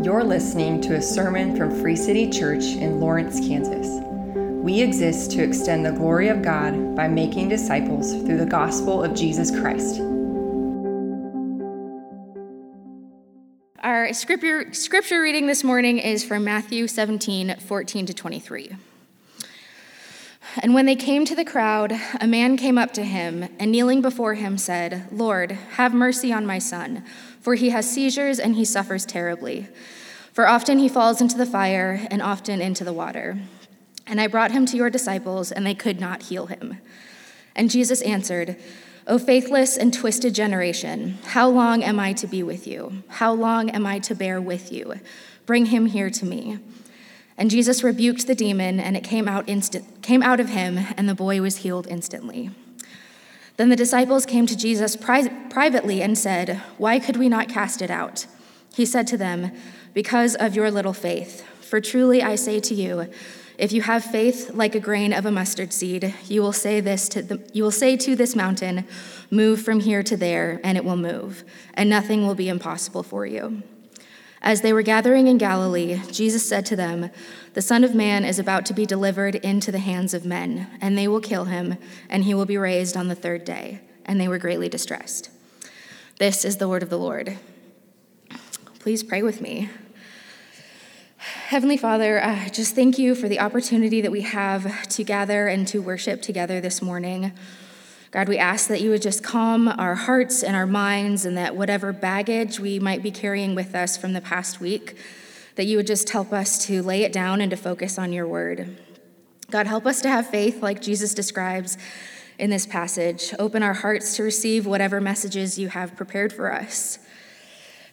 You're listening to a sermon from Free City Church in Lawrence, Kansas. We exist to extend the glory of God by making disciples through the gospel of Jesus Christ. Our scripture, scripture reading this morning is from Matthew 17 14 to 23. And when they came to the crowd, a man came up to him and kneeling before him said, Lord, have mercy on my son, for he has seizures and he suffers terribly. For often he falls into the fire and often into the water. And I brought him to your disciples, and they could not heal him. And Jesus answered, O faithless and twisted generation, how long am I to be with you? How long am I to bear with you? Bring him here to me. And Jesus rebuked the demon, and it came out, instant, came out of him, and the boy was healed instantly. Then the disciples came to Jesus pri- privately and said, Why could we not cast it out? He said to them, Because of your little faith. For truly I say to you, if you have faith like a grain of a mustard seed, you will say this to the, you will say to this mountain, "Move from here to there," and it will move, and nothing will be impossible for you. As they were gathering in Galilee, Jesus said to them, The Son of Man is about to be delivered into the hands of men, and they will kill him, and he will be raised on the third day. And they were greatly distressed. This is the word of the Lord. Please pray with me. Heavenly Father, uh, just thank you for the opportunity that we have to gather and to worship together this morning. God, we ask that you would just calm our hearts and our minds, and that whatever baggage we might be carrying with us from the past week, that you would just help us to lay it down and to focus on your word. God, help us to have faith like Jesus describes in this passage. Open our hearts to receive whatever messages you have prepared for us.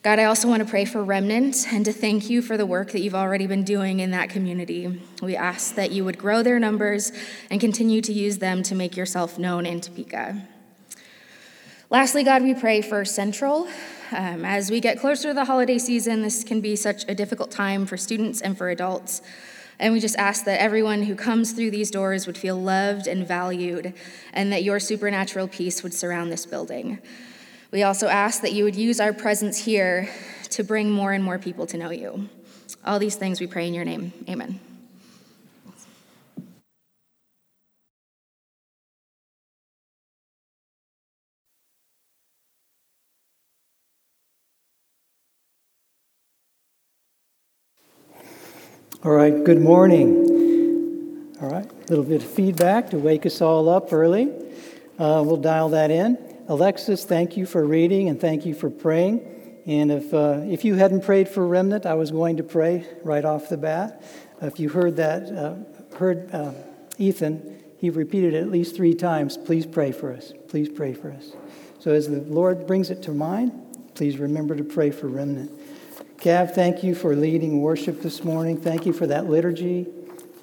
God, I also want to pray for Remnant and to thank you for the work that you've already been doing in that community. We ask that you would grow their numbers and continue to use them to make yourself known in Topeka. Lastly, God, we pray for Central. Um, as we get closer to the holiday season, this can be such a difficult time for students and for adults. And we just ask that everyone who comes through these doors would feel loved and valued, and that your supernatural peace would surround this building. We also ask that you would use our presence here to bring more and more people to know you. All these things we pray in your name. Amen. All right, good morning. All right, a little bit of feedback to wake us all up early. Uh, we'll dial that in. Alexis, thank you for reading and thank you for praying. And if, uh, if you hadn't prayed for Remnant, I was going to pray right off the bat. If you heard that, uh, heard uh, Ethan, he repeated it at least three times. Please pray for us. Please pray for us. So as the Lord brings it to mind, please remember to pray for Remnant. Gav, thank you for leading worship this morning. Thank you for that liturgy.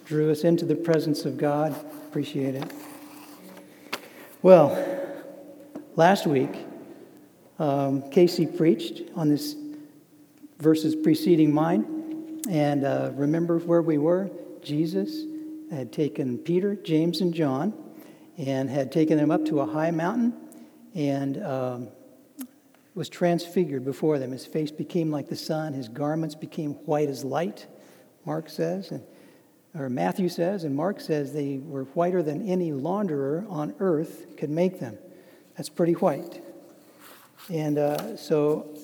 Drew us into the presence of God. Appreciate it. Well, Last week, um, Casey preached on this verses preceding mine. And uh, remember where we were? Jesus had taken Peter, James, and John and had taken them up to a high mountain and um, was transfigured before them. His face became like the sun, his garments became white as light, Mark says. And, or Matthew says, and Mark says they were whiter than any launderer on earth could make them. That's pretty white. And uh, so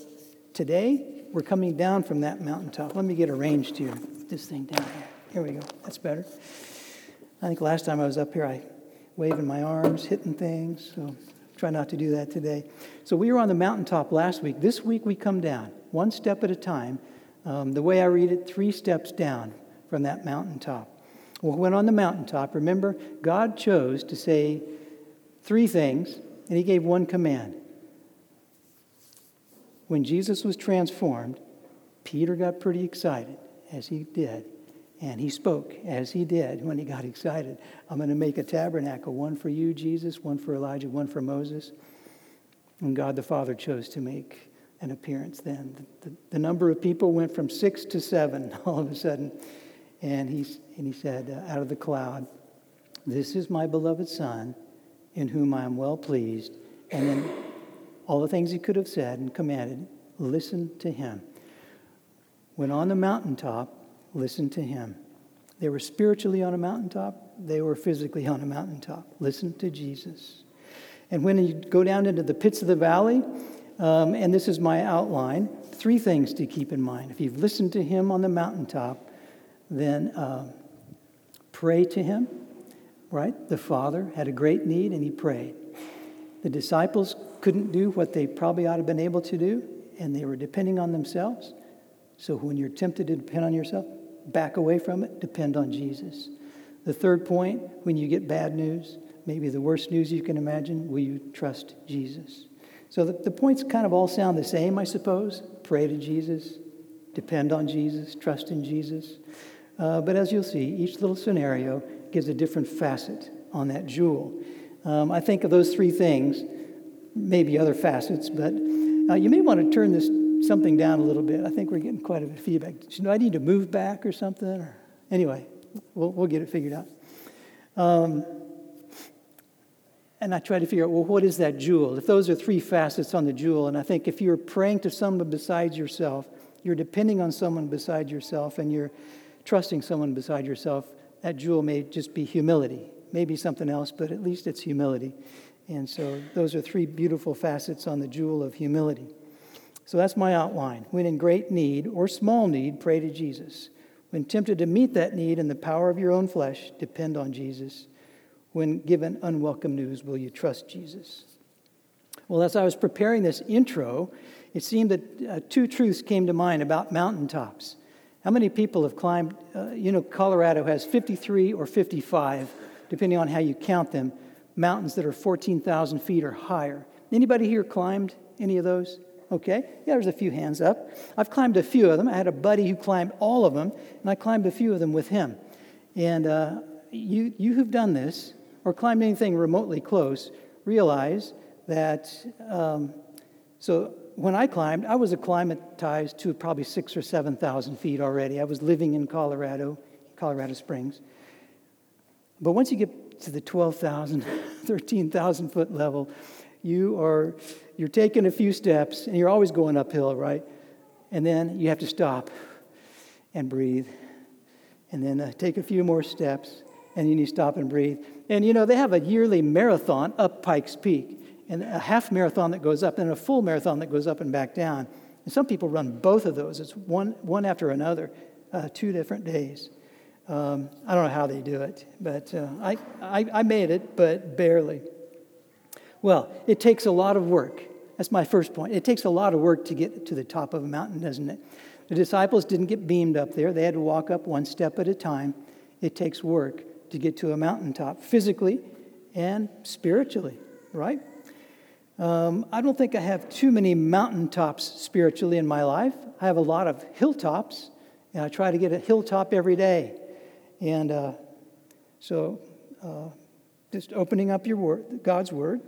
today we're coming down from that mountaintop. Let me get a arranged here. This thing down here. Here we go. That's better. I think last time I was up here, I waving my arms, hitting things. So try not to do that today. So we were on the mountaintop last week. This week we come down one step at a time. Um, the way I read it, three steps down from that mountaintop. Well, when on the mountaintop, remember, God chose to say three things and he gave one command. When Jesus was transformed, Peter got pretty excited, as he did, and he spoke as he did when he got excited. I'm going to make a tabernacle, one for you, Jesus, one for Elijah, one for Moses. And God the Father chose to make an appearance then. The, the, the number of people went from six to seven all of a sudden. And he, and he said, uh, out of the cloud, This is my beloved Son in whom I am well pleased. And then all the things he could have said and commanded, listen to him. When on the mountaintop, listen to him. They were spiritually on a mountaintop, they were physically on a mountaintop. Listen to Jesus. And when you go down into the pits of the valley, um, and this is my outline, three things to keep in mind. If you've listened to him on the mountaintop, then uh, pray to him, right? The Father had a great need and he prayed. The disciples couldn't do what they probably ought to have been able to do, and they were depending on themselves. So when you're tempted to depend on yourself, back away from it, depend on Jesus. The third point, when you get bad news, maybe the worst news you can imagine, will you trust Jesus? So the, the points kind of all sound the same, I suppose. Pray to Jesus, depend on Jesus, trust in Jesus. Uh, but as you'll see, each little scenario gives a different facet on that jewel. Um, I think of those three things, maybe other facets, but uh, you may want to turn this something down a little bit. I think we're getting quite a bit of feedback. Do I need to move back or something? Or anyway, we'll, we'll get it figured out. Um, and I try to figure out, well, what is that jewel? If those are three facets on the jewel, and I think if you're praying to someone besides yourself, you're depending on someone besides yourself, and you're trusting someone beside yourself, that jewel may just be humility. Maybe something else, but at least it's humility. And so those are three beautiful facets on the jewel of humility. So that's my outline. When in great need or small need, pray to Jesus. When tempted to meet that need in the power of your own flesh, depend on Jesus. When given unwelcome news, will you trust Jesus? Well, as I was preparing this intro, it seemed that uh, two truths came to mind about mountaintops. How many people have climbed? Uh, you know, Colorado has 53 or 55, depending on how you count them, mountains that are 14,000 feet or higher. Anybody here climbed any of those? Okay, yeah, there's a few hands up. I've climbed a few of them. I had a buddy who climbed all of them, and I climbed a few of them with him. And uh, you, you who've done this, or climbed anything remotely close, realize that. Um, so when I climbed, I was acclimatized to probably six or 7,000 feet already. I was living in Colorado, Colorado Springs. But once you get to the 12,000, 13,000 foot level, you are you're taking a few steps and you're always going uphill, right? And then you have to stop and breathe. And then uh, take a few more steps and then you stop and breathe. And you know, they have a yearly marathon up Pikes Peak, and a half marathon that goes up, and a full marathon that goes up and back down. And some people run both of those. It's one, one after another, uh, two different days. Um, I don't know how they do it, but uh, I, I, I made it, but barely. Well, it takes a lot of work. That's my first point. It takes a lot of work to get to the top of a mountain, doesn't it? The disciples didn't get beamed up there, they had to walk up one step at a time. It takes work to get to a mountaintop, physically and spiritually, right? Um, I don't think I have too many mountaintops spiritually in my life. I have a lot of hilltops, and I try to get a hilltop every day. And uh, so, uh, just opening up your word, God's word,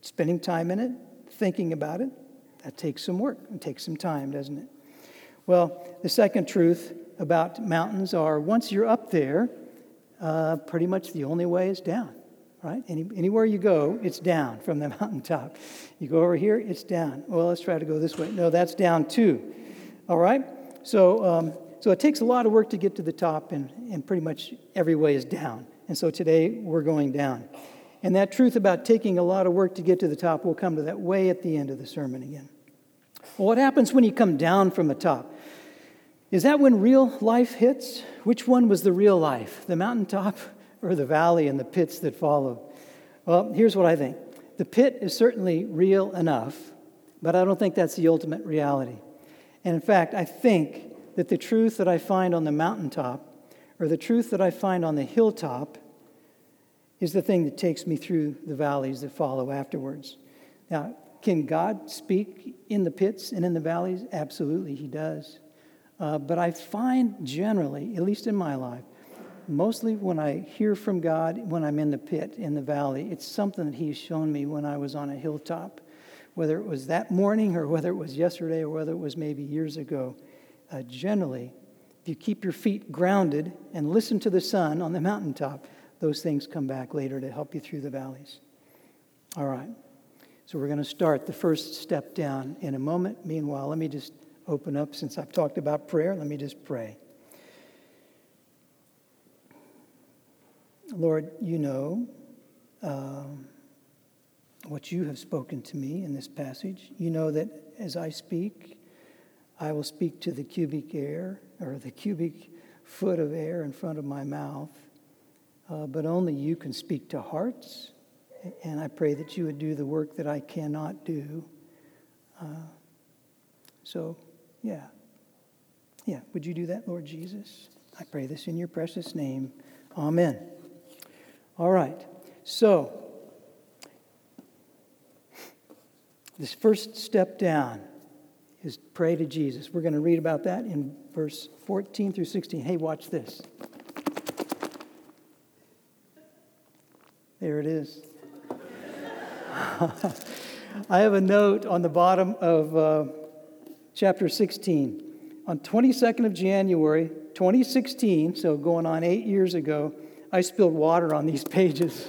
spending time in it, thinking about it, that takes some work. and takes some time, doesn't it? Well, the second truth about mountains are once you're up there, uh, pretty much the only way is down, right? Any, anywhere you go, it's down from the mountaintop. You go over here, it's down. Well, let's try to go this way. No, that's down too. All right? So, um, so it takes a lot of work to get to the top, and, and pretty much every way is down. And so today we're going down. And that truth about taking a lot of work to get to the top, we'll come to that way at the end of the sermon again. Well, what happens when you come down from the top? Is that when real life hits? Which one was the real life, the mountaintop or the valley and the pits that follow? Well, here's what I think the pit is certainly real enough, but I don't think that's the ultimate reality. And in fact, I think that the truth that I find on the mountaintop or the truth that I find on the hilltop is the thing that takes me through the valleys that follow afterwards. Now, can God speak in the pits and in the valleys? Absolutely, He does. Uh, but I find generally, at least in my life, mostly when I hear from God when I'm in the pit, in the valley, it's something that He's shown me when I was on a hilltop, whether it was that morning or whether it was yesterday or whether it was maybe years ago. Uh, generally, if you keep your feet grounded and listen to the Son on the mountaintop, those things come back later to help you through the valleys. All right. So we're going to start the first step down in a moment. Meanwhile, let me just open up. Since I've talked about prayer, let me just pray. Lord, you know um, what you have spoken to me in this passage. You know that as I speak, I will speak to the cubic air or the cubic foot of air in front of my mouth, uh, but only you can speak to hearts. And I pray that you would do the work that I cannot do. Uh, so, yeah. Yeah, would you do that, Lord Jesus? I pray this in your precious name. Amen. All right. So, this first step down is pray to Jesus. We're going to read about that in verse 14 through 16. Hey, watch this. There it is. I have a note on the bottom of uh, chapter 16. On 22nd of January, 2016, so going on eight years ago, I spilled water on these pages.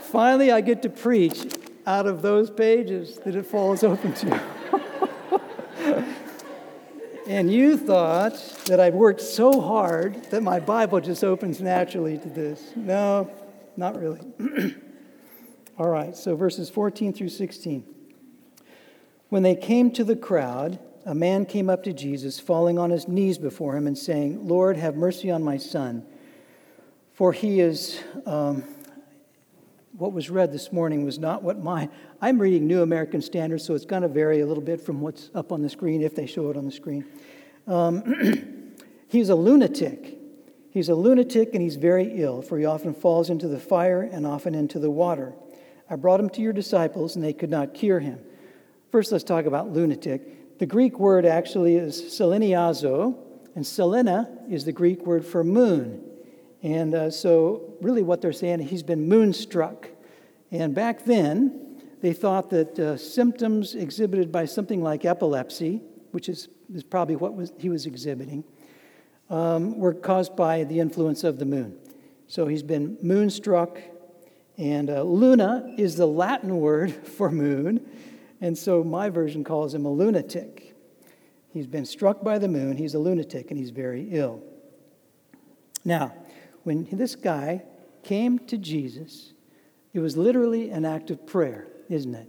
Finally, I get to preach out of those pages that it falls open to. and you thought that I'd worked so hard that my Bible just opens naturally to this. No, not really. All right, so verses 14 through 16. When they came to the crowd, a man came up to Jesus, falling on his knees before him and saying, Lord, have mercy on my son, for he is. Um, what was read this morning was not what my. I'm reading New American Standard, so it's going to vary a little bit from what's up on the screen if they show it on the screen. Um, he's a lunatic. He's a lunatic and he's very ill, for he often falls into the fire and often into the water. I brought him to your disciples, and they could not cure him. First, let's talk about lunatic. The Greek word actually is seleniazo, and selena is the Greek word for moon. And uh, so, really, what they're saying, he's been moonstruck. And back then, they thought that uh, symptoms exhibited by something like epilepsy, which is, is probably what was, he was exhibiting, um, were caused by the influence of the moon. So he's been moonstruck, and uh, luna is the Latin word for moon. And so my version calls him a lunatic. He's been struck by the moon, he's a lunatic, and he's very ill. Now, when this guy came to Jesus, it was literally an act of prayer, isn't it?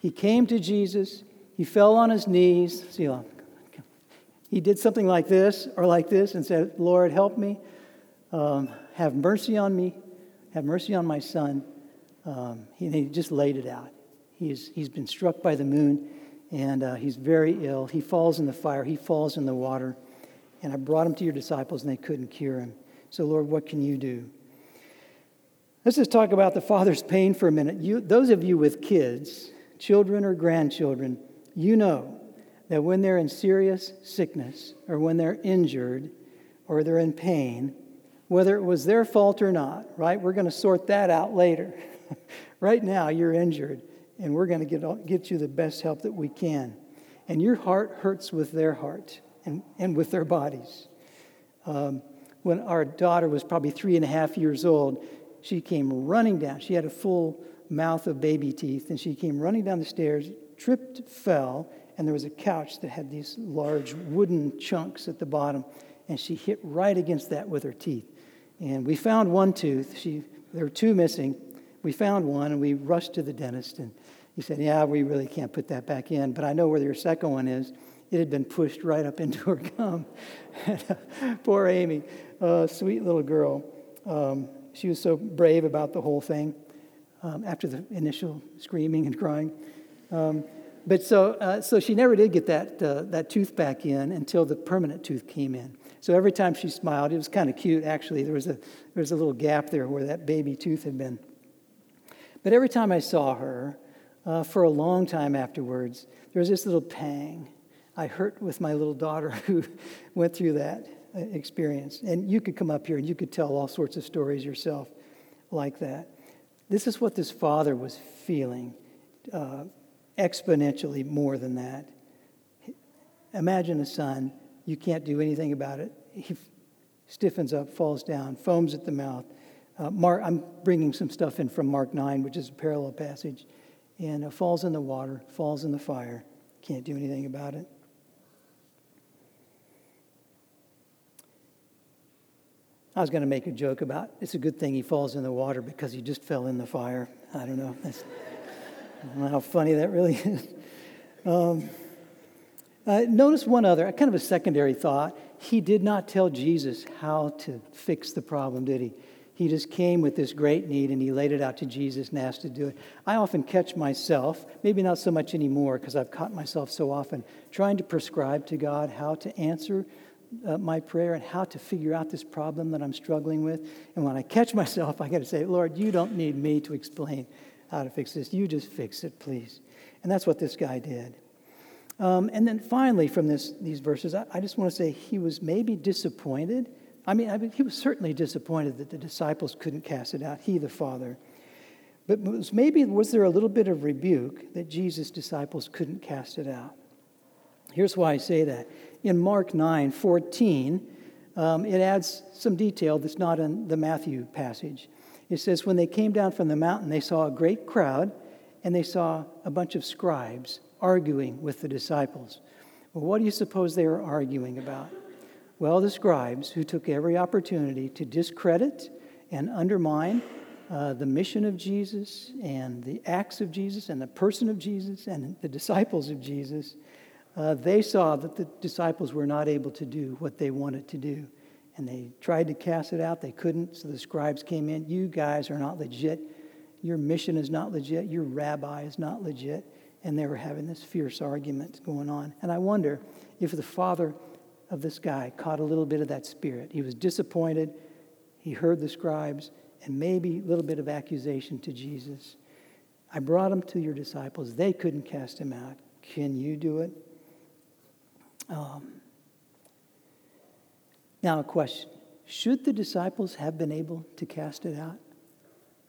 He came to Jesus, he fell on his knees. See, he did something like this or like this and said, Lord, help me. Um, have mercy on me. Have mercy on my son. Um, he, he, just laid it out. He's, he's been struck by the moon and uh, he's very ill. He falls in the fire, he falls in the water. And I brought him to your disciples and they couldn't cure him. So, Lord, what can you do? Let's just talk about the father's pain for a minute. You, those of you with kids, children or grandchildren, you know that when they're in serious sickness or when they're injured or they're in pain, whether it was their fault or not, right? We're going to sort that out later. right now, you're injured, and we're going to get, get you the best help that we can. And your heart hurts with their heart and, and with their bodies. Um, when our daughter was probably three and a half years old, she came running down. She had a full mouth of baby teeth, and she came running down the stairs, tripped, fell, and there was a couch that had these large wooden chunks at the bottom, and she hit right against that with her teeth. And we found one tooth. She, there were two missing. We found one, and we rushed to the dentist, and he said, Yeah, we really can't put that back in, but I know where your second one is. It had been pushed right up into her gum. Poor Amy, uh, sweet little girl. Um, she was so brave about the whole thing um, after the initial screaming and crying. Um, but so, uh, so she never did get that, uh, that tooth back in until the permanent tooth came in. So every time she smiled, it was kind of cute, actually. There was, a, there was a little gap there where that baby tooth had been. But every time I saw her, uh, for a long time afterwards, there was this little pang I hurt with my little daughter who went through that uh, experience. And you could come up here and you could tell all sorts of stories yourself like that. This is what this father was feeling uh, exponentially more than that. Imagine a son, you can't do anything about it. He stiffens up, falls down, foams at the mouth. Uh, Mark, I'm bringing some stuff in from Mark 9, which is a parallel passage, and uh, falls in the water, falls in the fire Can't do anything about it. I was going to make a joke about it's a good thing he falls in the water because he just fell in the fire. I don't know. I don't know how funny that really is. Um, uh, notice one other, kind of a secondary thought. He did not tell Jesus how to fix the problem, did he? He just came with this great need and he laid it out to Jesus and asked to do it. I often catch myself, maybe not so much anymore because I've caught myself so often, trying to prescribe to God how to answer uh, my prayer and how to figure out this problem that I'm struggling with. And when I catch myself, I got to say, Lord, you don't need me to explain how to fix this. You just fix it, please. And that's what this guy did. Um, and then finally, from this, these verses, I, I just want to say he was maybe disappointed. I mean, I mean, he was certainly disappointed that the disciples couldn't cast it out, he, the Father. But was maybe was there a little bit of rebuke that Jesus' disciples couldn't cast it out? Here's why I say that. In Mark 9 14, um, it adds some detail that's not in the Matthew passage. It says, When they came down from the mountain, they saw a great crowd, and they saw a bunch of scribes arguing with the disciples. Well, what do you suppose they were arguing about? Well, the scribes who took every opportunity to discredit and undermine uh, the mission of Jesus and the acts of Jesus and the person of Jesus and the disciples of Jesus uh, they saw that the disciples were not able to do what they wanted to do. And they tried to cast it out. They couldn't. So the scribes came in. You guys are not legit. Your mission is not legit. Your rabbi is not legit. And they were having this fierce argument going on. And I wonder if the father of this guy caught a little bit of that spirit. He was disappointed. He heard the scribes and maybe a little bit of accusation to Jesus. I brought him to your disciples. They couldn't cast him out. Can you do it? Um, now, a question Should the disciples have been able to cast it out?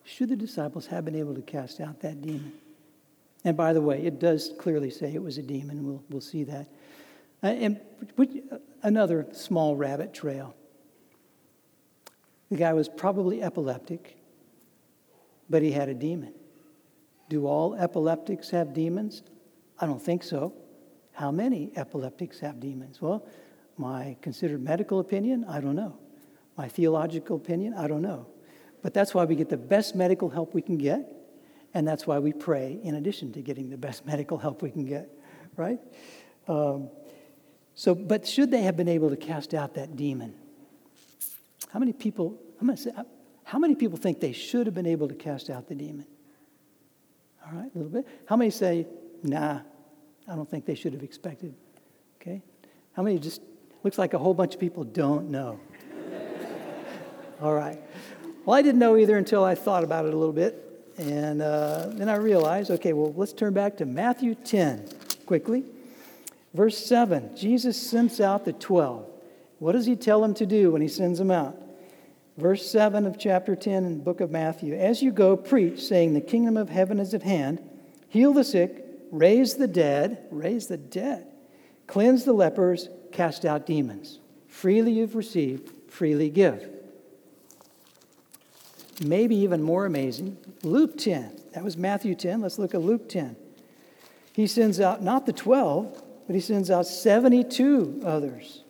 Should the disciples have been able to cast out that demon? And by the way, it does clearly say it was a demon. We'll, we'll see that. Uh, and another small rabbit trail. The guy was probably epileptic, but he had a demon. Do all epileptics have demons? I don't think so. How many epileptics have demons? Well, my considered medical opinion, I don't know. My theological opinion, I don't know. But that's why we get the best medical help we can get, and that's why we pray in addition to getting the best medical help we can get, right? Um, so, but should they have been able to cast out that demon? How many people, I'm going to say, how many people think they should have been able to cast out the demon? All right, a little bit. How many say, nah, I don't think they should have expected. Okay? How many just looks like a whole bunch of people don't know? All right. Well, I didn't know either until I thought about it a little bit. And uh, then I realized okay, well, let's turn back to Matthew 10 quickly. Verse 7 Jesus sends out the 12. What does he tell them to do when he sends them out? Verse 7 of chapter 10 in the book of Matthew As you go, preach, saying, The kingdom of heaven is at hand. Heal the sick, raise the dead, raise the dead, cleanse the lepers, cast out demons. Freely you've received, freely give. Maybe even more amazing, Luke 10. That was Matthew 10. Let's look at Luke 10. He sends out not the 12, but he sends out 72 others.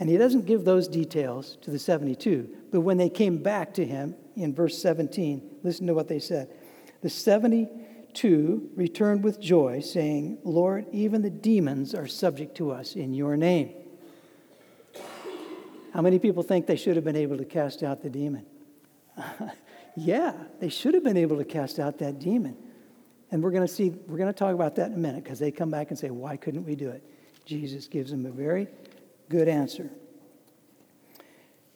And he doesn't give those details to the 72. But when they came back to him in verse 17, listen to what they said. The 70 two returned with joy, saying, Lord, even the demons are subject to us in your name. How many people think they should have been able to cast out the demon? yeah, they should have been able to cast out that demon. And we're going to see, we're going to talk about that in a minute because they come back and say, why couldn't we do it? Jesus gives them a very good answer.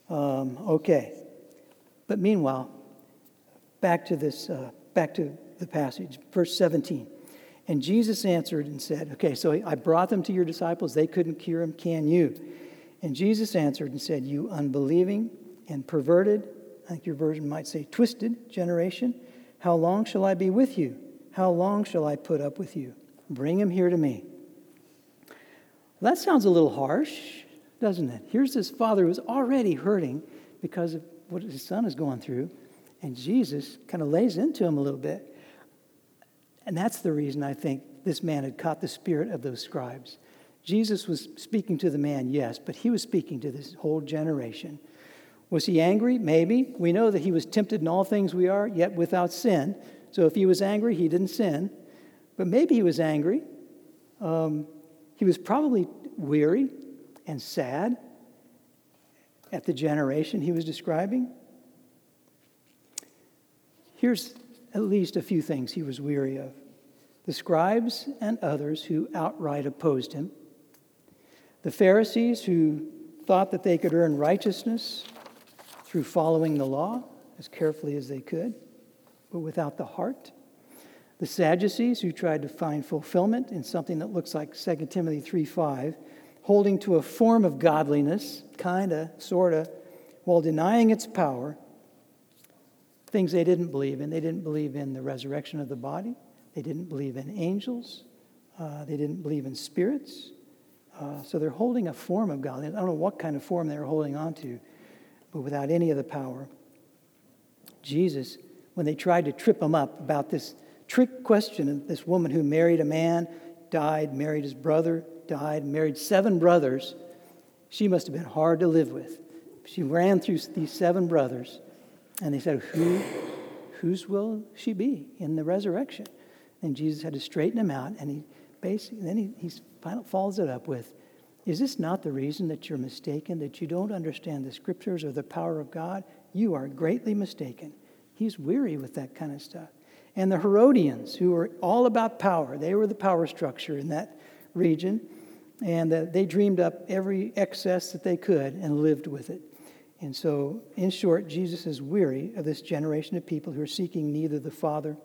Um, okay. But meanwhile, back to this, uh, back to the passage, verse 17. And Jesus answered and said, Okay, so I brought them to your disciples. They couldn't cure him. Can you? And Jesus answered and said, You unbelieving and perverted, I think your version might say twisted generation, how long shall I be with you? How long shall I put up with you? Bring him here to me. That sounds a little harsh, doesn't it? Here's this father who's already hurting because of what his son is going through, and Jesus kind of lays into him a little bit. And that's the reason I think this man had caught the spirit of those scribes. Jesus was speaking to the man, yes, but he was speaking to this whole generation. Was he angry? Maybe. We know that he was tempted in all things we are, yet without sin. So if he was angry, he didn't sin. But maybe he was angry. Um, he was probably weary and sad at the generation he was describing. Here's at least a few things he was weary of the scribes and others who outright opposed him, the Pharisees who thought that they could earn righteousness through following the law as carefully as they could, but without the heart. The Sadducees who tried to find fulfillment in something that looks like 2 Timothy 3:5, holding to a form of godliness, kinda, sorta, while denying its power things they didn't believe in. They didn't believe in the resurrection of the body, they didn't believe in angels, uh, they didn't believe in spirits. Uh, so they're holding a form of God. I don't know what kind of form they were holding on to, but without any of the power. Jesus, when they tried to trip him up about this trick question of this woman who married a man, died, married his brother, died, married seven brothers, she must have been hard to live with. She ran through these seven brothers and they said, Who, Whose will she be in the resurrection? And Jesus had to straighten him out, and he basically, then he, he follows it up with, Is this not the reason that you're mistaken, that you don't understand the scriptures or the power of God? You are greatly mistaken. He's weary with that kind of stuff. And the Herodians, who were all about power, they were the power structure in that region, and uh, they dreamed up every excess that they could and lived with it. And so, in short, Jesus is weary of this generation of people who are seeking neither the Father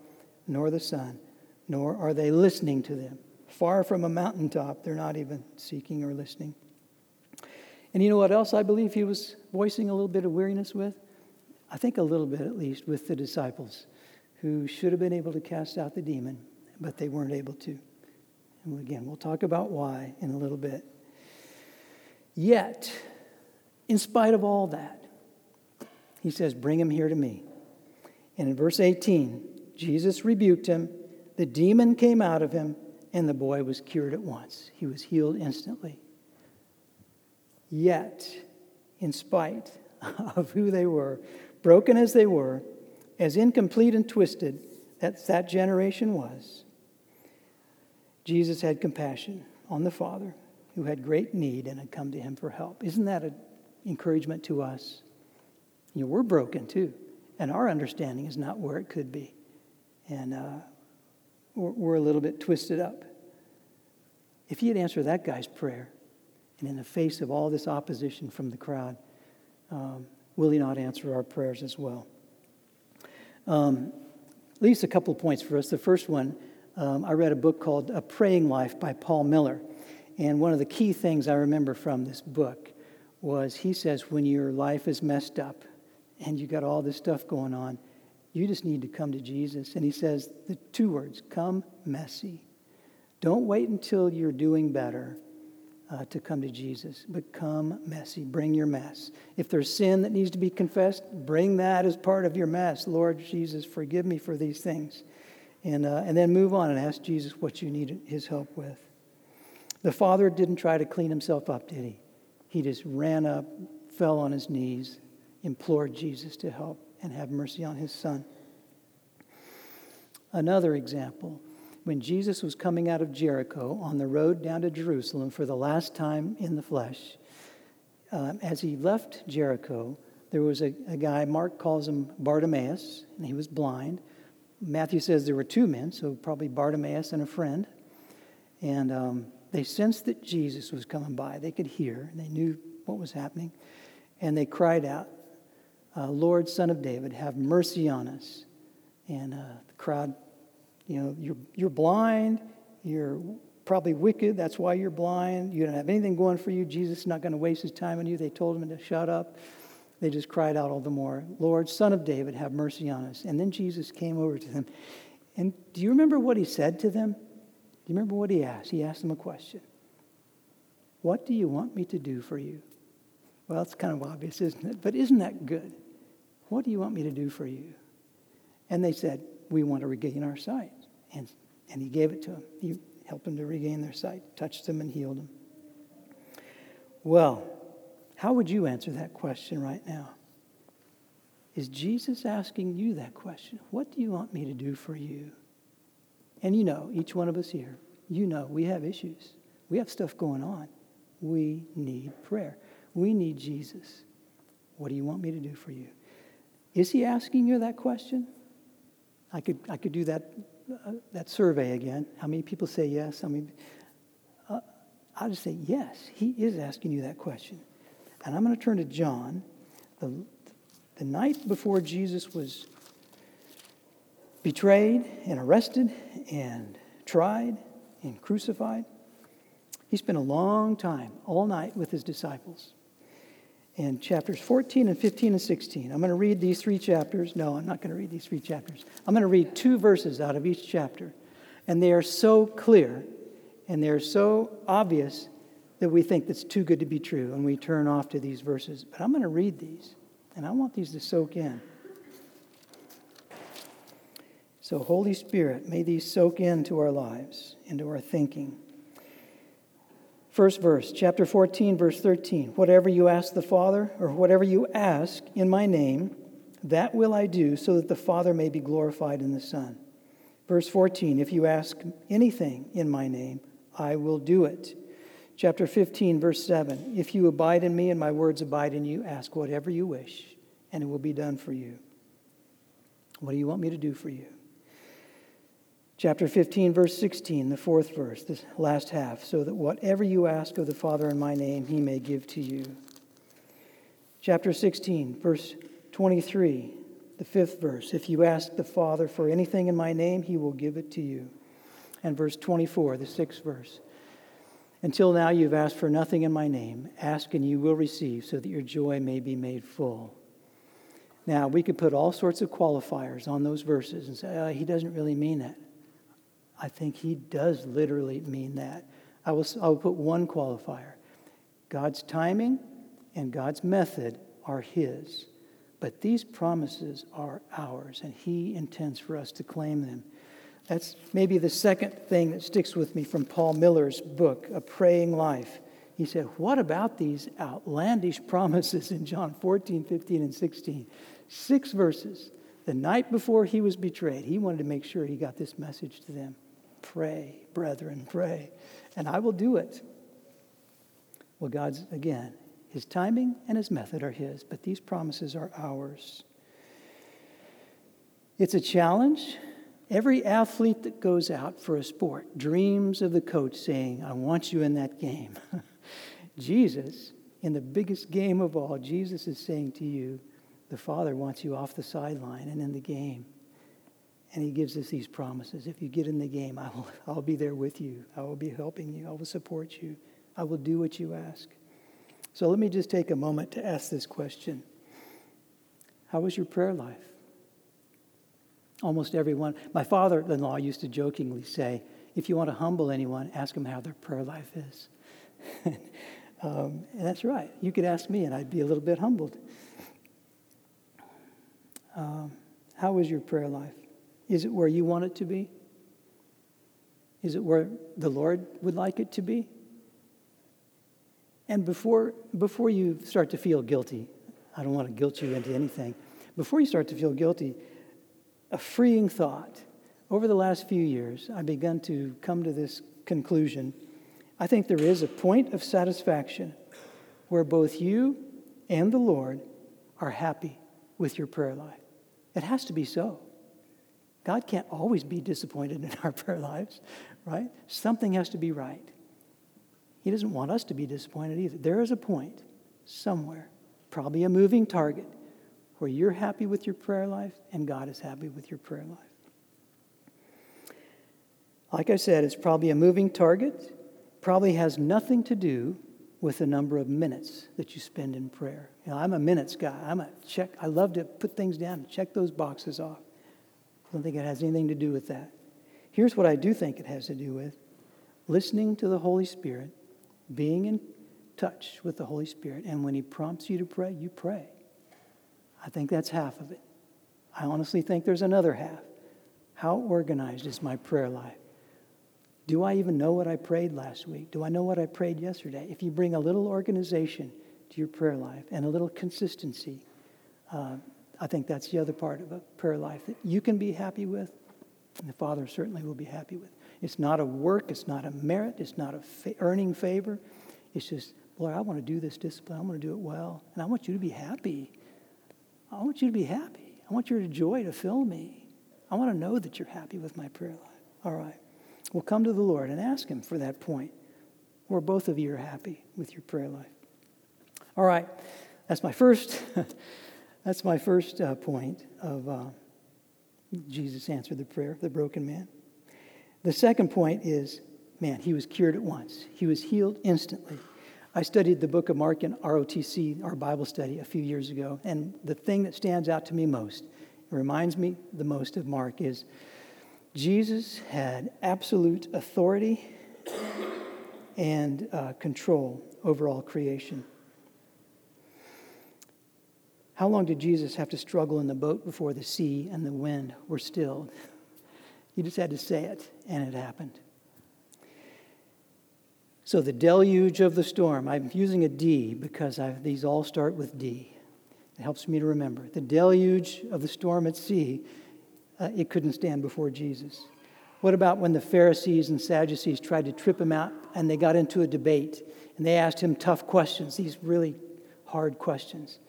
nor the Son, nor are they listening to them. Far from a mountaintop, they're not even seeking or listening. And you know what else I believe he was voicing a little bit of weariness with? I think a little bit at least with the disciples who should have been able to cast out the demon, but they weren't able to. And again, we'll talk about why in a little bit. Yet, in spite of all that, he says, Bring him here to me. And in verse 18, Jesus rebuked him. The demon came out of him, and the boy was cured at once. He was healed instantly. Yet, in spite of who they were, broken as they were, as incomplete and twisted that that generation was, Jesus had compassion on the Father who had great need and had come to him for help. Isn't that a encouragement to us. You know, we're broken too, and our understanding is not where it could be. And uh, we're, we're a little bit twisted up. If he had answered that guy's prayer, and in the face of all this opposition from the crowd, um, will he not answer our prayers as well? Um, at least a couple of points for us. The first one, um, I read a book called A Praying Life by Paul Miller. And one of the key things I remember from this book was he says, when your life is messed up and you got all this stuff going on, you just need to come to Jesus. And he says the two words come messy. Don't wait until you're doing better uh, to come to Jesus, but come messy. Bring your mess. If there's sin that needs to be confessed, bring that as part of your mess. Lord Jesus, forgive me for these things. And, uh, and then move on and ask Jesus what you need his help with. The father didn't try to clean himself up, did he? He just ran up, fell on his knees, implored Jesus to help and have mercy on his son. Another example when Jesus was coming out of Jericho on the road down to Jerusalem for the last time in the flesh, um, as he left Jericho, there was a, a, guy, Mark calls him Bartimaeus, and he was blind. Matthew says there were two men, so probably Bartimaeus and a friend. And um, they sensed that Jesus was coming by. They could hear, they knew what was happening. And they cried out, uh, Lord, Son of David, have mercy on us. And uh, the crowd, you know, you're, you're blind, you're probably wicked, that's why you're blind, you don't have anything going for you, Jesus is not going to waste his time on you. They told him to shut up. They just cried out all the more, Lord, Son of David, have mercy on us. And then Jesus came over to them. And do you remember what he said to them? Do you remember what he asked? He asked them a question What do you want me to do for you? Well, it's kind of obvious, isn't it? But isn't that good? What do you want me to do for you? And they said, We want to regain our sight. And And he gave it to them. He helped them to regain their sight, touched them, and healed them. Well, how would you answer that question right now? Is Jesus asking you that question? What do you want me to do for you? And you know, each one of us here, you know, we have issues. We have stuff going on. We need prayer. We need Jesus. What do you want me to do for you? Is he asking you that question? I could, I could do that, uh, that survey again. How many people say yes? I mean, uh, I'll just say yes. He is asking you that question. And I'm going to turn to John. The, the night before Jesus was betrayed and arrested and tried and crucified, he spent a long time, all night, with his disciples. In chapters 14 and 15 and 16, I'm going to read these three chapters. No, I'm not going to read these three chapters. I'm going to read two verses out of each chapter. And they are so clear and they're so obvious that we think that's too good to be true and we turn off to these verses. But I'm going to read these, and I want these to soak in. So, Holy Spirit, may these soak into our lives, into our thinking. First verse, chapter 14, verse 13. Whatever you ask the Father, or whatever you ask in my name, that will I do, so that the Father may be glorified in the Son. Verse 14, if you ask anything in my name, I will do it. Chapter 15, verse 7 If you abide in me and my words abide in you, ask whatever you wish, and it will be done for you. What do you want me to do for you? Chapter 15, verse 16, the fourth verse, the last half, so that whatever you ask of the Father in my name, he may give to you. Chapter 16, verse 23, the fifth verse, if you ask the Father for anything in my name, he will give it to you. And verse 24, the sixth verse, until now, you've asked for nothing in my name. Ask and you will receive, so that your joy may be made full. Now, we could put all sorts of qualifiers on those verses and say, oh, he doesn't really mean that. I think he does literally mean that. I will, I will put one qualifier God's timing and God's method are his. But these promises are ours, and he intends for us to claim them. That's maybe the second thing that sticks with me from Paul Miller's book, A Praying Life. He said, What about these outlandish promises in John 14, 15, and 16? Six verses. The night before he was betrayed, he wanted to make sure he got this message to them Pray, brethren, pray, and I will do it. Well, God's, again, his timing and his method are his, but these promises are ours. It's a challenge Every athlete that goes out for a sport dreams of the coach saying, I want you in that game. Jesus, in the biggest game of all, Jesus is saying to you, the Father wants you off the sideline and in the game. And he gives us these promises. If you get in the game, I will, I'll be there with you. I will be helping you. I will support you. I will do what you ask. So let me just take a moment to ask this question How was your prayer life? Almost everyone. My father in law used to jokingly say, if you want to humble anyone, ask them how their prayer life is. um, and that's right. You could ask me, and I'd be a little bit humbled. Um, how is your prayer life? Is it where you want it to be? Is it where the Lord would like it to be? And before, before you start to feel guilty, I don't want to guilt you into anything. Before you start to feel guilty, a freeing thought. Over the last few years, I've begun to come to this conclusion. I think there is a point of satisfaction where both you and the Lord are happy with your prayer life. It has to be so. God can't always be disappointed in our prayer lives, right? Something has to be right. He doesn't want us to be disappointed either. There is a point somewhere, probably a moving target, where you're happy with your prayer life and God is happy with your prayer life. Like I said, it's probably a moving target, probably has nothing to do with the number of minutes that you spend in prayer. You know, I'm a minutes guy. I'm a check. I love to put things down and check those boxes off. I don't think it has anything to do with that. Here's what I do think it has to do with listening to the Holy Spirit, being in touch with the Holy Spirit, and when He prompts you to pray, you pray. I think that's half of it. I honestly think there's another half. How organized is my prayer life? Do I even know what I prayed last week? Do I know what I prayed yesterday? If you bring a little organization to your prayer life and a little consistency, uh, I think that's the other part of a prayer life that you can be happy with, and the Father certainly will be happy with. It's not a work, it's not a merit, it's not a fa- earning favor. It's just, Lord, I want to do this discipline, I want to do it well, and I want you to be happy. I want you to be happy. I want your joy to fill me. I want to know that you're happy with my prayer life. All right. Well, come to the Lord and ask Him for that point where both of you are happy with your prayer life. All right. That's my first. that's my first uh, point of uh, Jesus answered the prayer of the broken man. The second point is, man, he was cured at once. He was healed instantly. I studied the book of Mark in ROTC, our Bible study, a few years ago, and the thing that stands out to me most, reminds me the most of Mark, is Jesus had absolute authority and uh, control over all creation. How long did Jesus have to struggle in the boat before the sea and the wind were stilled? He just had to say it, and it happened. So, the deluge of the storm, I'm using a D because I, these all start with D. It helps me to remember. The deluge of the storm at sea, uh, it couldn't stand before Jesus. What about when the Pharisees and Sadducees tried to trip him out and they got into a debate and they asked him tough questions, these really hard questions?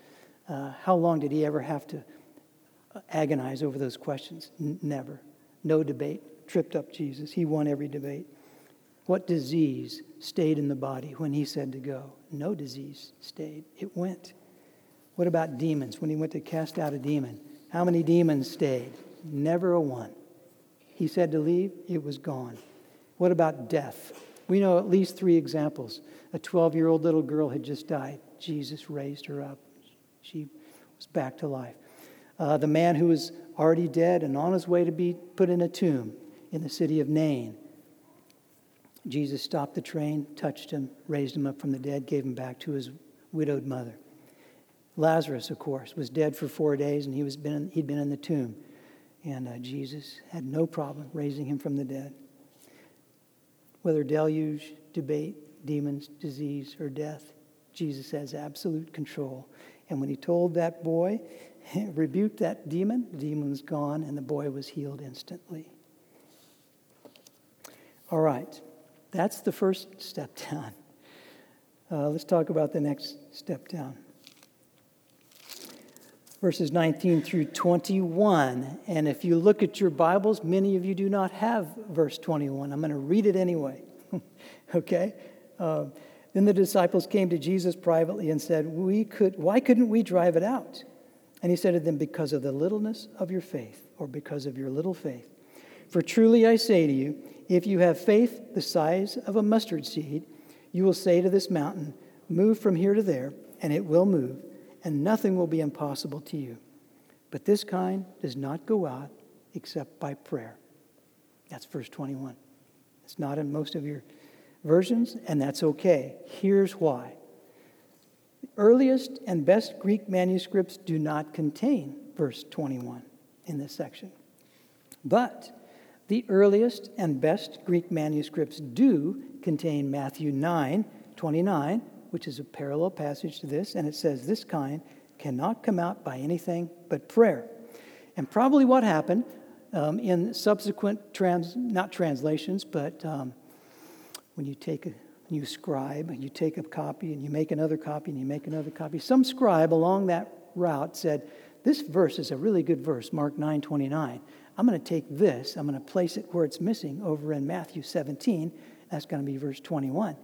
Uh, how long did he ever have to uh, agonize over those questions? N- never. No debate. Tripped up Jesus. He won every debate. What disease stayed in the body when he said to go? No disease stayed. It went. What about demons? When he went to cast out a demon, how many demons stayed? Never a one. He said to leave, it was gone. What about death? We know at least three examples. A 12 year old little girl had just died. Jesus raised her up. She was back to life. Uh, the man who was already dead and on his way to be put in a tomb in the city of Nain. Jesus stopped the train, touched him, raised him up from the dead, gave him back to his widowed mother. Lazarus, of course, was dead for four days and he was been, he'd been in the tomb. And uh, Jesus had no problem raising him from the dead. Whether deluge, debate, demons, disease, or death, Jesus has absolute control. And when he told that boy, rebuked that demon, the demon was gone, and the boy was healed instantly. All right, that's the first step down. Uh, let's talk about the next step down. Verses 19 through 21. And if you look at your Bibles, many of you do not have verse 21. I'm going to read it anyway. okay? Uh, then the disciples came to Jesus privately and said, we could, Why couldn't we drive it out? And he said to them, Because of the littleness of your faith, or because of your little faith. For truly I say to you, if you have faith the size of a mustard seed, you will say to this mountain, Move from here to there, and it will move, and nothing will be impossible to you. But this kind does not go out except by prayer. That's verse 21. It's not in most of your versions, and that's okay. Here's why. The earliest and best Greek manuscripts do not contain verse 21 in this section. But the earliest and best Greek manuscripts do contain Matthew 9 29, which is a parallel passage to this, and it says, This kind cannot come out by anything but prayer. And probably what happened um, in subsequent trans, not translations, but um, when you take a you scribe, and you take a copy and you make another copy and you make another copy. Some scribe along that route said, This verse is a really good verse, Mark 9 29. I'm going to take this, I'm going to place it where it's missing over in Matthew 17. That's going to be verse 21.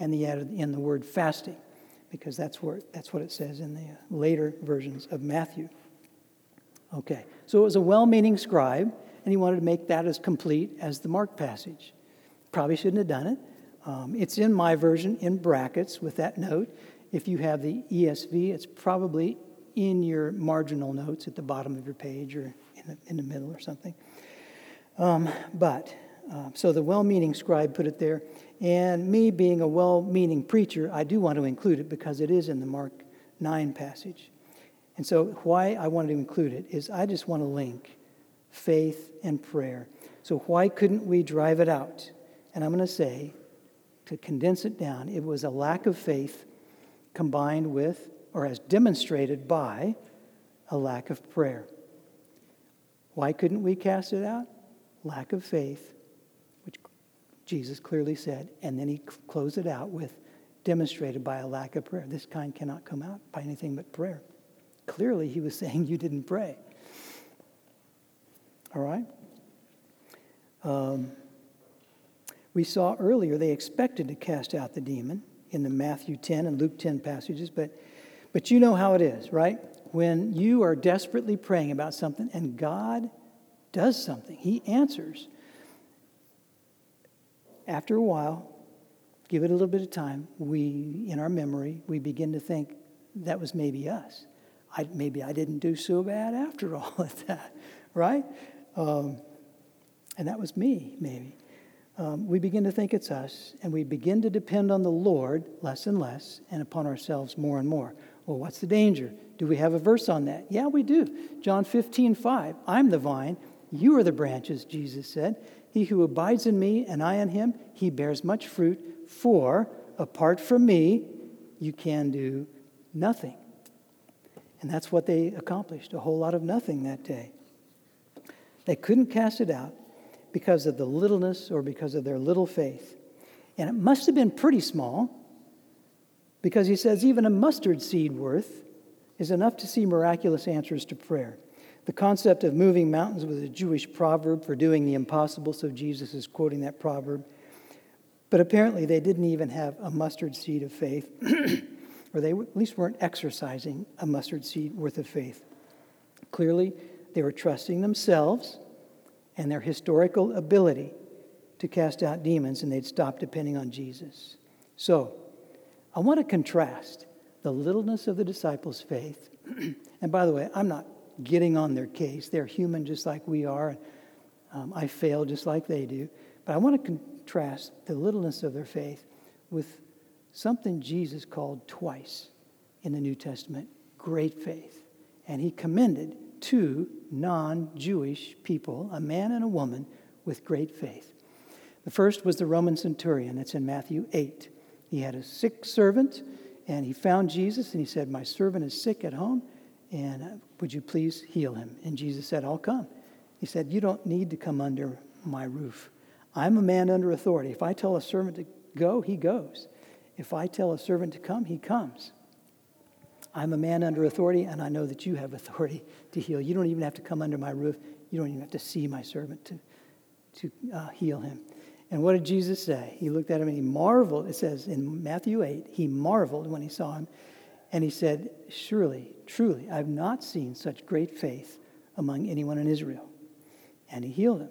And he added in the word fasting, because that's, where, that's what it says in the later versions of Matthew. Okay, so it was a well meaning scribe, and he wanted to make that as complete as the Mark passage. Probably shouldn't have done it. Um, it's in my version in brackets with that note. If you have the ESV, it's probably in your marginal notes at the bottom of your page or in the, in the middle or something. Um, but, uh, so the well meaning scribe put it there. And me being a well meaning preacher, I do want to include it because it is in the Mark 9 passage. And so, why I wanted to include it is I just want to link faith and prayer. So, why couldn't we drive it out? And I'm going to say, to condense it down, it was a lack of faith combined with, or as demonstrated by, a lack of prayer. Why couldn't we cast it out? Lack of faith, which Jesus clearly said, and then he closed it out with demonstrated by a lack of prayer. This kind cannot come out by anything but prayer. Clearly, he was saying you didn't pray. All right? Um, we saw earlier they expected to cast out the demon in the Matthew 10 and Luke 10 passages, but, but you know how it is, right? When you are desperately praying about something and God does something, He answers. After a while, give it a little bit of time, we, in our memory, we begin to think that was maybe us. I, maybe I didn't do so bad after all of that, right? Um, and that was me, maybe. Um, we begin to think it's us, and we begin to depend on the Lord less and less, and upon ourselves more and more. Well, what's the danger? Do we have a verse on that? Yeah, we do. John 15, 5. I'm the vine, you are the branches, Jesus said. He who abides in me and I in him, he bears much fruit, for apart from me, you can do nothing. And that's what they accomplished a whole lot of nothing that day. They couldn't cast it out because of the littleness or because of their little faith. And it must have been pretty small because he says even a mustard seed worth is enough to see miraculous answers to prayer. The concept of moving mountains was a Jewish proverb for doing the impossible, so Jesus is quoting that proverb. But apparently, they didn't even have a mustard seed of faith, or they at least weren't exercising a mustard seed worth of faith. Clearly, they were trusting themselves and their historical ability to cast out demons, and they'd stop depending on Jesus. So, I want to contrast the littleness of the disciples' faith. and by the way, I'm not getting on their case. They're human just like we are. Um, I fail just like they do. But I want to contrast the littleness of their faith with something Jesus called twice in the New Testament great faith. And he commended two non Jewish people, a man and a woman, with great faith. The first was the Roman centurion, that's in Matthew 8. He had a sick servant, and he found Jesus, and he said, My servant is sick at home, and uh, would you please heal him? And Jesus said, I'll come. He said, You don't need to come under my roof. I'm a man under authority. If I tell a servant to go, he goes. If I tell a servant to come, he comes. I'm a man under authority, and I know that you have authority to heal. You don't even have to come under my roof. You don't even have to see my servant to, to uh, heal him. And what did Jesus say? He looked at him and he marveled. It says in Matthew 8, he marveled when he saw him. And he said, Surely, truly, I've not seen such great faith among anyone in Israel. And he healed him.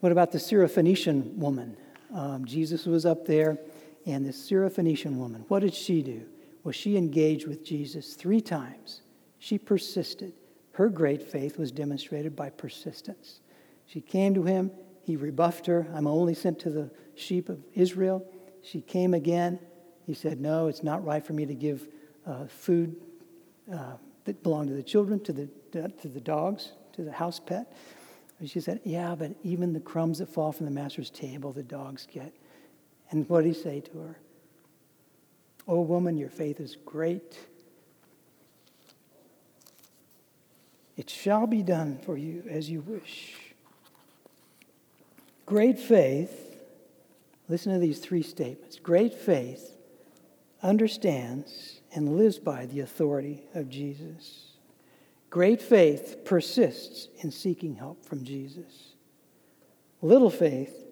What about the Syrophoenician woman? Um, Jesus was up there, and the Syrophoenician woman, what did she do? Well, she engaged with Jesus three times. She persisted. Her great faith was demonstrated by persistence. She came to him, he rebuffed her. I'm only sent to the sheep of Israel. She came again. He said, No, it's not right for me to give uh, food uh, that belonged to the children, to the, to the dogs, to the house pet. And she said, Yeah, but even the crumbs that fall from the master's table, the dogs get. And what did he say to her? Oh, woman, your faith is great. It shall be done for you as you wish. Great faith, listen to these three statements. Great faith understands and lives by the authority of Jesus. Great faith persists in seeking help from Jesus. Little faith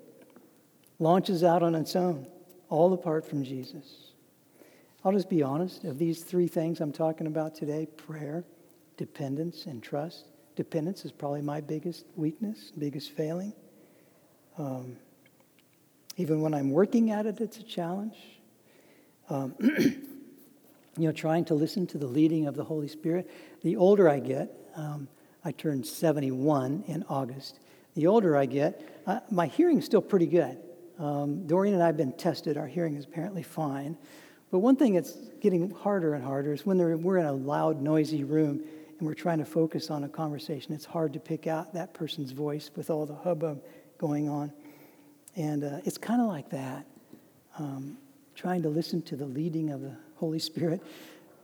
launches out on its own, all apart from Jesus. I'll just be honest of these three things I'm talking about today prayer, dependence, and trust. Dependence is probably my biggest weakness, biggest failing. Um, even when I'm working at it, it's a challenge. Um, you know, trying to listen to the leading of the Holy Spirit. The older I get, um, I turned 71 in August. The older I get, uh, my hearing is still pretty good. Um, Dorian and I have been tested. Our hearing is apparently fine. But one thing that's getting harder and harder is when we're in a loud, noisy room and we're trying to focus on a conversation, it's hard to pick out that person's voice with all the hubbub going on. And uh, it's kind of like that, um, trying to listen to the leading of the Holy Spirit.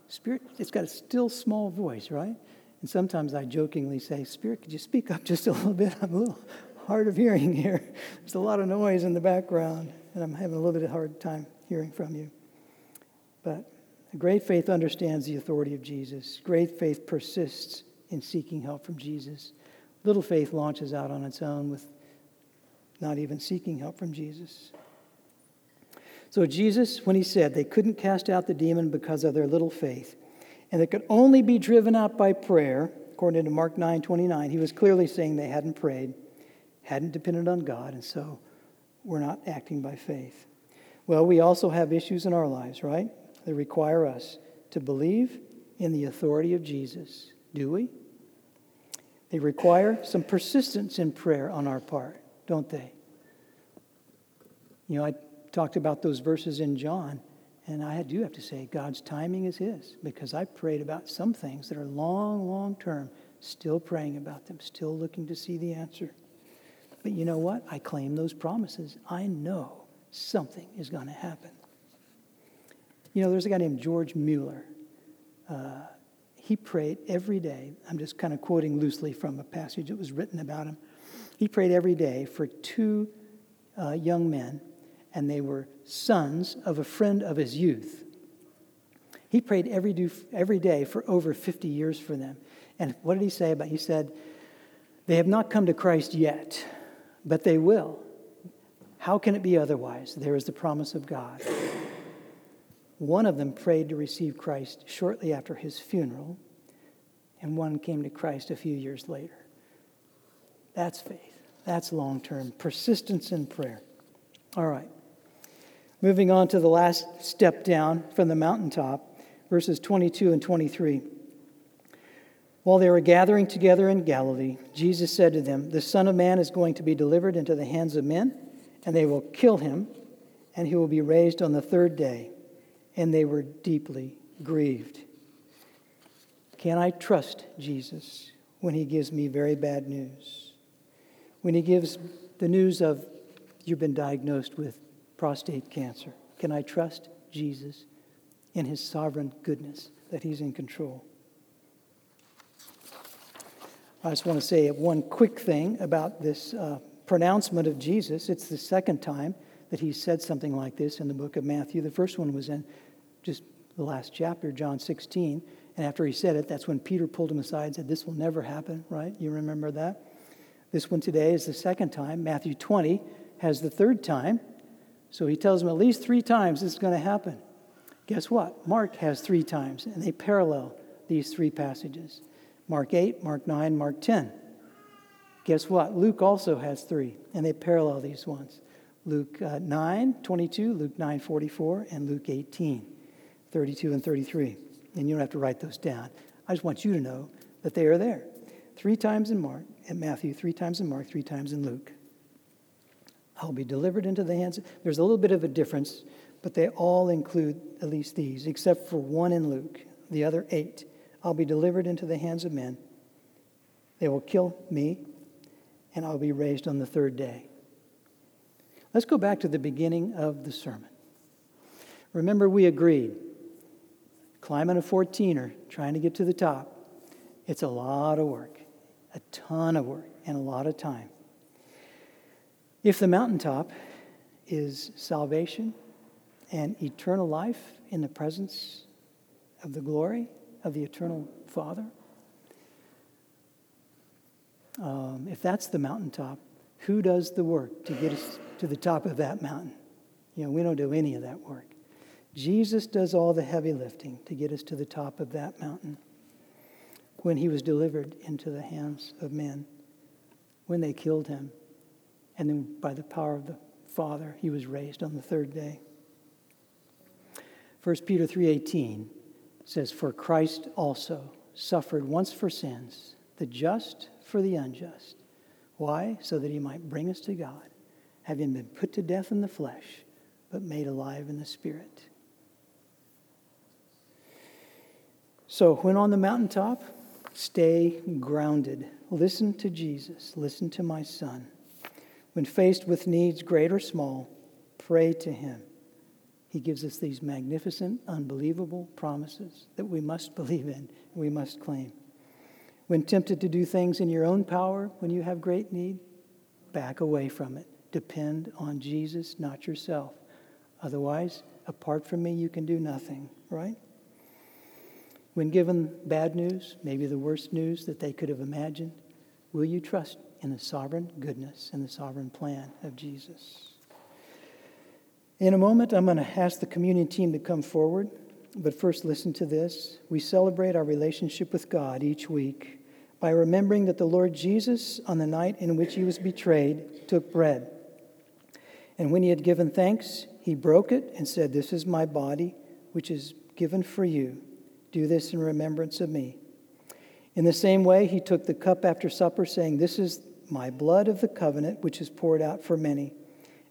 Spirit, it's got a still small voice, right? And sometimes I jokingly say, Spirit, could you speak up just a little bit? I'm a little hard of hearing here. There's a lot of noise in the background, and I'm having a little bit of a hard time hearing from you. But great faith understands the authority of Jesus. Great faith persists in seeking help from Jesus. Little faith launches out on its own with not even seeking help from Jesus. So, Jesus, when he said they couldn't cast out the demon because of their little faith, and it could only be driven out by prayer, according to Mark 9 29, he was clearly saying they hadn't prayed, hadn't depended on God, and so we're not acting by faith. Well, we also have issues in our lives, right? That require us to believe in the authority of Jesus. Do we? They require some persistence in prayer on our part, don't they? You know, I talked about those verses in John, and I do have to say, God's timing is His, because I prayed about some things that are long, long term, still praying about them, still looking to see the answer. But you know what? I claim those promises. I know something is going to happen. You know, there's a guy named George Mueller. Uh, he prayed every day. I'm just kind of quoting loosely from a passage that was written about him. He prayed every day for two uh, young men and they were sons of a friend of his youth. He prayed every, do, every day for over 50 years for them. And what did he say about? He said, "They have not come to Christ yet, but they will. How can it be otherwise? There is the promise of God." One of them prayed to receive Christ shortly after his funeral, and one came to Christ a few years later. That's faith. That's long term persistence in prayer. All right. Moving on to the last step down from the mountaintop, verses 22 and 23. While they were gathering together in Galilee, Jesus said to them, The Son of Man is going to be delivered into the hands of men, and they will kill him, and he will be raised on the third day. And they were deeply grieved. Can I trust Jesus when he gives me very bad news? When he gives the news of you've been diagnosed with prostate cancer? Can I trust Jesus in his sovereign goodness that he's in control? I just want to say one quick thing about this uh, pronouncement of Jesus. It's the second time that he said something like this in the book of Matthew. The first one was in just the last chapter, John 16. And after he said it, that's when Peter pulled him aside and said, This will never happen, right? You remember that? This one today is the second time. Matthew 20 has the third time. So he tells them at least three times this is going to happen. Guess what? Mark has three times, and they parallel these three passages Mark 8, Mark 9, Mark 10. Guess what? Luke also has three, and they parallel these ones. Luke uh, 9, 22, Luke 9, 44, and Luke 18, 32 and 33. And you don't have to write those down. I just want you to know that they are there. Three times in Mark, in Matthew, three times in Mark, three times in Luke. I'll be delivered into the hands. There's a little bit of a difference, but they all include at least these, except for one in Luke, the other eight. I'll be delivered into the hands of men. They will kill me, and I'll be raised on the third day. Let's go back to the beginning of the sermon. Remember, we agreed climbing a 14er, trying to get to the top, it's a lot of work, a ton of work, and a lot of time. If the mountaintop is salvation and eternal life in the presence of the glory of the eternal Father, um, if that's the mountaintop, who does the work to get us to the top of that mountain? You know, we don't do any of that work. Jesus does all the heavy lifting to get us to the top of that mountain when he was delivered into the hands of men, when they killed him and then by the power of the Father, he was raised on the third day. 1 Peter 3:18 says, "For Christ also suffered once for sins, the just for the unjust. Why? So that he might bring us to God, having been put to death in the flesh, but made alive in the spirit." So, when on the mountaintop, stay grounded. Listen to Jesus. Listen to my son. When faced with needs, great or small, pray to Him. He gives us these magnificent, unbelievable promises that we must believe in and we must claim. When tempted to do things in your own power when you have great need, back away from it. Depend on Jesus, not yourself. Otherwise, apart from me, you can do nothing, right? When given bad news, maybe the worst news that they could have imagined, will you trust in the sovereign goodness and the sovereign plan of Jesus? In a moment, I'm going to ask the communion team to come forward, but first, listen to this. We celebrate our relationship with God each week by remembering that the Lord Jesus, on the night in which he was betrayed, took bread. And when he had given thanks, he broke it and said, This is my body, which is given for you. Do this in remembrance of me. In the same way, he took the cup after supper, saying, This is my blood of the covenant, which is poured out for many.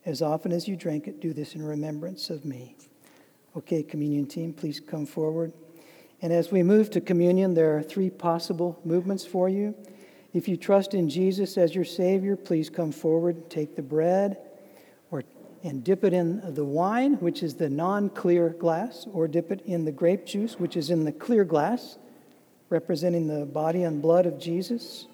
As often as you drink it, do this in remembrance of me. Okay, communion team, please come forward. And as we move to communion, there are three possible movements for you. If you trust in Jesus as your Savior, please come forward, take the bread, and dip it in the wine, which is the non-clear glass, or dip it in the grape juice, which is in the clear glass, representing the body and blood of Jesus.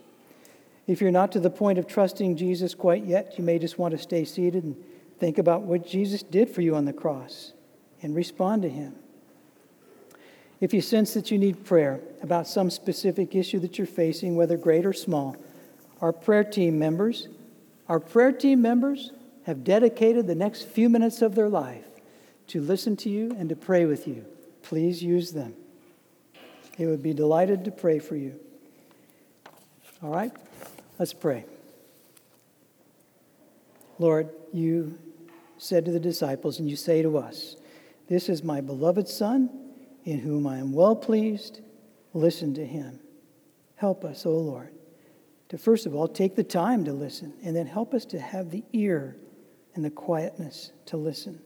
If you're not to the point of trusting Jesus quite yet, you may just want to stay seated and think about what Jesus did for you on the cross and respond to him. If you sense that you need prayer about some specific issue that you're facing, whether great or small, our prayer team members, our prayer team members have dedicated the next few minutes of their life to listen to you and to pray with you. Please use them. They would be delighted to pray for you. All right, let's pray. Lord, you said to the disciples, and you say to us, This is my beloved Son, in whom I am well pleased. Listen to him. Help us, O Lord, to first of all take the time to listen, and then help us to have the ear and the quietness to listen.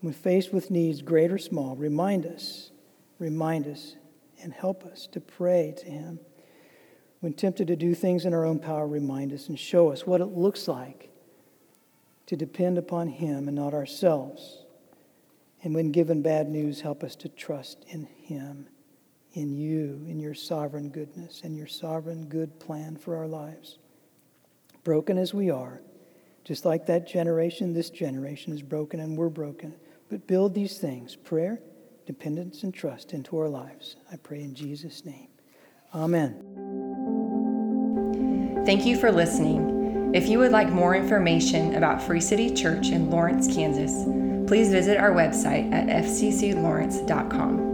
When faced with needs, great or small, remind us, remind us, and help us to pray to Him. When tempted to do things in our own power, remind us and show us what it looks like to depend upon Him and not ourselves. And when given bad news, help us to trust in Him, in you, in your sovereign goodness, and your sovereign good plan for our lives. Broken as we are, just like that generation, this generation is broken and we're broken. But build these things prayer, dependence, and trust into our lives. I pray in Jesus' name. Amen. Thank you for listening. If you would like more information about Free City Church in Lawrence, Kansas, please visit our website at fcclawrence.com.